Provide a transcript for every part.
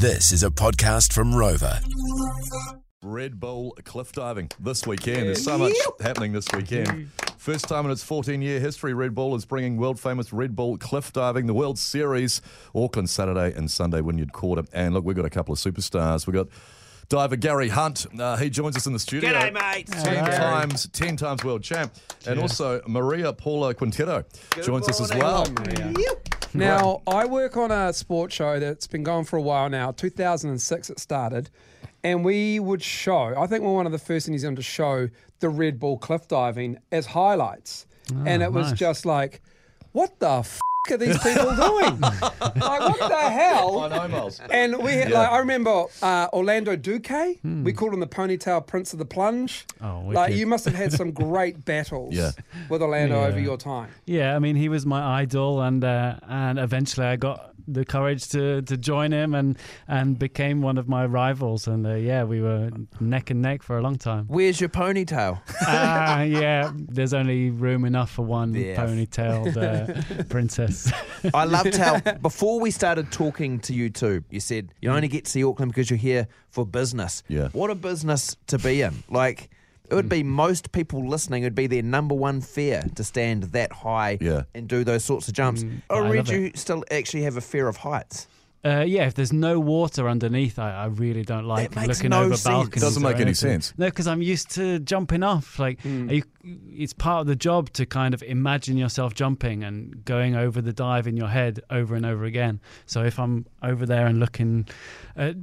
This is a podcast from Rover. Red Bull cliff diving this weekend. There's so much happening this weekend. First time in its 14 year history, Red Bull is bringing world famous Red Bull cliff diving, the World Series, Auckland Saturday and Sunday, Wynyard Quarter. And look, we've got a couple of superstars. We've got diver Gary Hunt. Uh, he joins us in the studio. G'day, mate. Ten times, ten times world champ, and also Maria Paula Quintero joins us as well. Now, I work on a sports show that's been going for a while now. 2006 it started. And we would show, I think we're one of the first in New Zealand to show the Red Bull cliff diving as highlights. and it was ah, nice. just like, what the f are these people doing? like, what the hell? I know, Miles. And we had, like, I remember uh, Orlando Duque. We called him the ponytail prince of the plunge. Oh, like you must have had some great battles Yeah. with Orlando Yeah. over your time. Yeah, I mean, he was my idol, and uh, and eventually I got the courage to, to join him, and and became one of my rivals. And uh, yeah, we were neck and neck for a long time. Where's your ponytail? Ah, yeah, there's only room enough for one Yeah. ponytailed uh, princess. I loved how before we started talking to you two, you said you only get to see Auckland because you're here for business. Yeah. What a business to be in. Like it would mm. be most people listening, it'd be their number one fear to stand that high Yeah. and do those sorts of jumps. Mm. Oh, I I read love you still actually have a fear of heights. Uh, yeah, if there's no water underneath, I, I really don't like makes looking no over sense. balconies. Doesn't or make any anything. sense. No, because I'm used to jumping off. Like, hmm. you, it's part of the job to kind of imagine yourself jumping and going over the dive in your head over and over again. So if I'm over there and looking at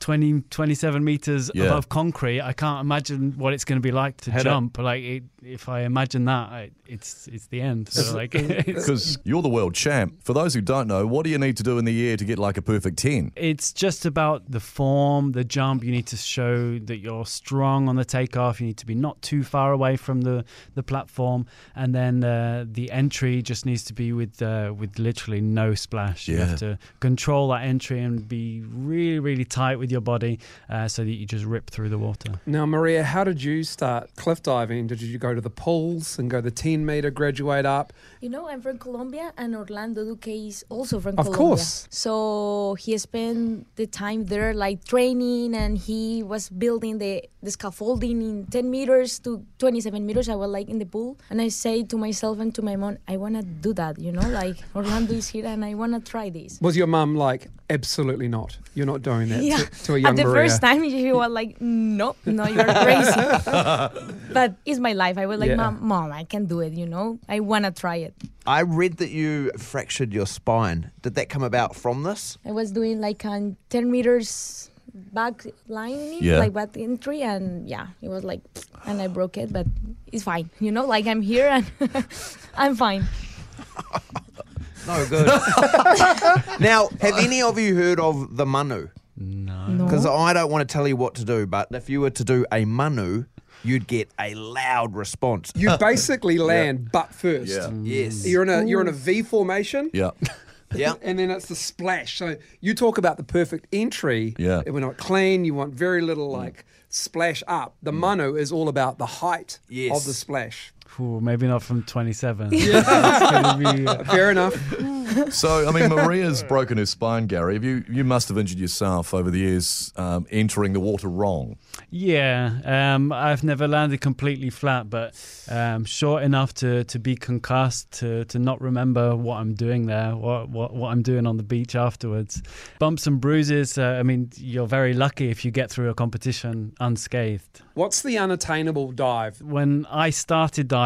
20, 27 meters Yeah. above concrete, I can't imagine what it's going to be like to jump. Like, it, if I imagine that, I, it's it's the end. So like, Because you're the world champ. For those who don't know, what do you need to do in the air to get like a perfect 10? it's just about the form, the jump. You need to show that you're strong on the takeoff. You need to be not too far away from the, the platform, and then uh, the entry just needs to be with uh, with literally no splash. You have to control that entry and be really really tight with your body, uh, so that you just rip through the water. Now, Maria, how did you start cliff diving? Did you go to the pools and go the 10 meter, graduate up? You know, I'm from Colombia, and Orlando Duque is also from Of Colombia. Of course. So he spent the time there, like training, and he was building the, the scaffolding in 10 meters to 27 meters. I was like in the pool, and I say to myself and to my mom, I want to do that, you know, like Orlando is here, and I want to try this. Was your mum like, absolutely not? You're not doing that Yeah. to, to a young At the Maria? first time, she was like, "No, no, you're crazy." but it's my life. I was like, Yeah. "Mom, mom, I can do it. You know, I wanna try it." I read that you fractured your spine. Did that come about from this? I was doing like a 10 meters back line, Yeah. like back entry, and yeah, it was like, and I broke it, but it's fine. You know, like I'm here and I'm fine. No good. now, have any of you heard of the manu? No. No. Because I don't want to tell you what to do, but if you were to do a manu, you'd get a loud response. You uh, basically land butt first. Yeah. Mm. Yes. You're in a you're in a V formation. Yeah. Yeah. And then it's the splash. So you talk about the perfect entry. Yeah. When it's clean, you want very little mm. like splash up. The manu is all about the height Yes. of the splash. Ooh, maybe not from 27. It's gonna be, uh, Fair enough. So, I mean, Maria's broken her spine, Gary. Have you, you must have injured yourself over the years um, entering the water wrong. Yeah, um, I've never landed completely flat, but um, short enough to, to be concussed, to, to not remember what I'm doing there, what, what, what I'm doing on the beach afterwards. Bumps and bruises, uh, I mean, you're very lucky if you get through a competition unscathed. What's the unattainable dive? When I started diving,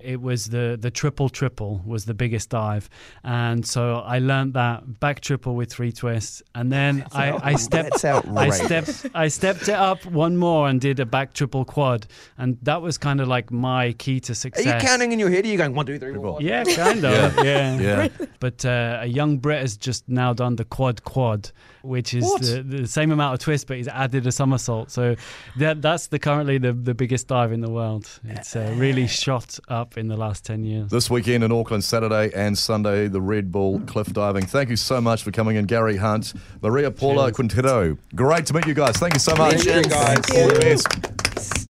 it was the, the triple triple was the biggest dive. And so I learned that back triple with three twists. And then I, I stepped I stepped I stepped it up one more and did a back triple quad, and that was kind of like my key to success. Are you counting in your head? Are you going one, two, three, four? Yeah, kind of. yeah. Yeah. But uh, a young Brit has just now done the quad quad, which is the, the same amount of twist, but he's added a somersault. So that that's the currently the, the biggest dive in the world. It's uh, really shot up in the last ten years. This weekend in Auckland, Saturday and Sunday, the Red Bull mm. cliff diving. Thank you so much for coming in, Gary Hunt, Maria Paula Cheers. Quintero. Great to meet you guys. Thank you so much. Thank you, guys. All the best.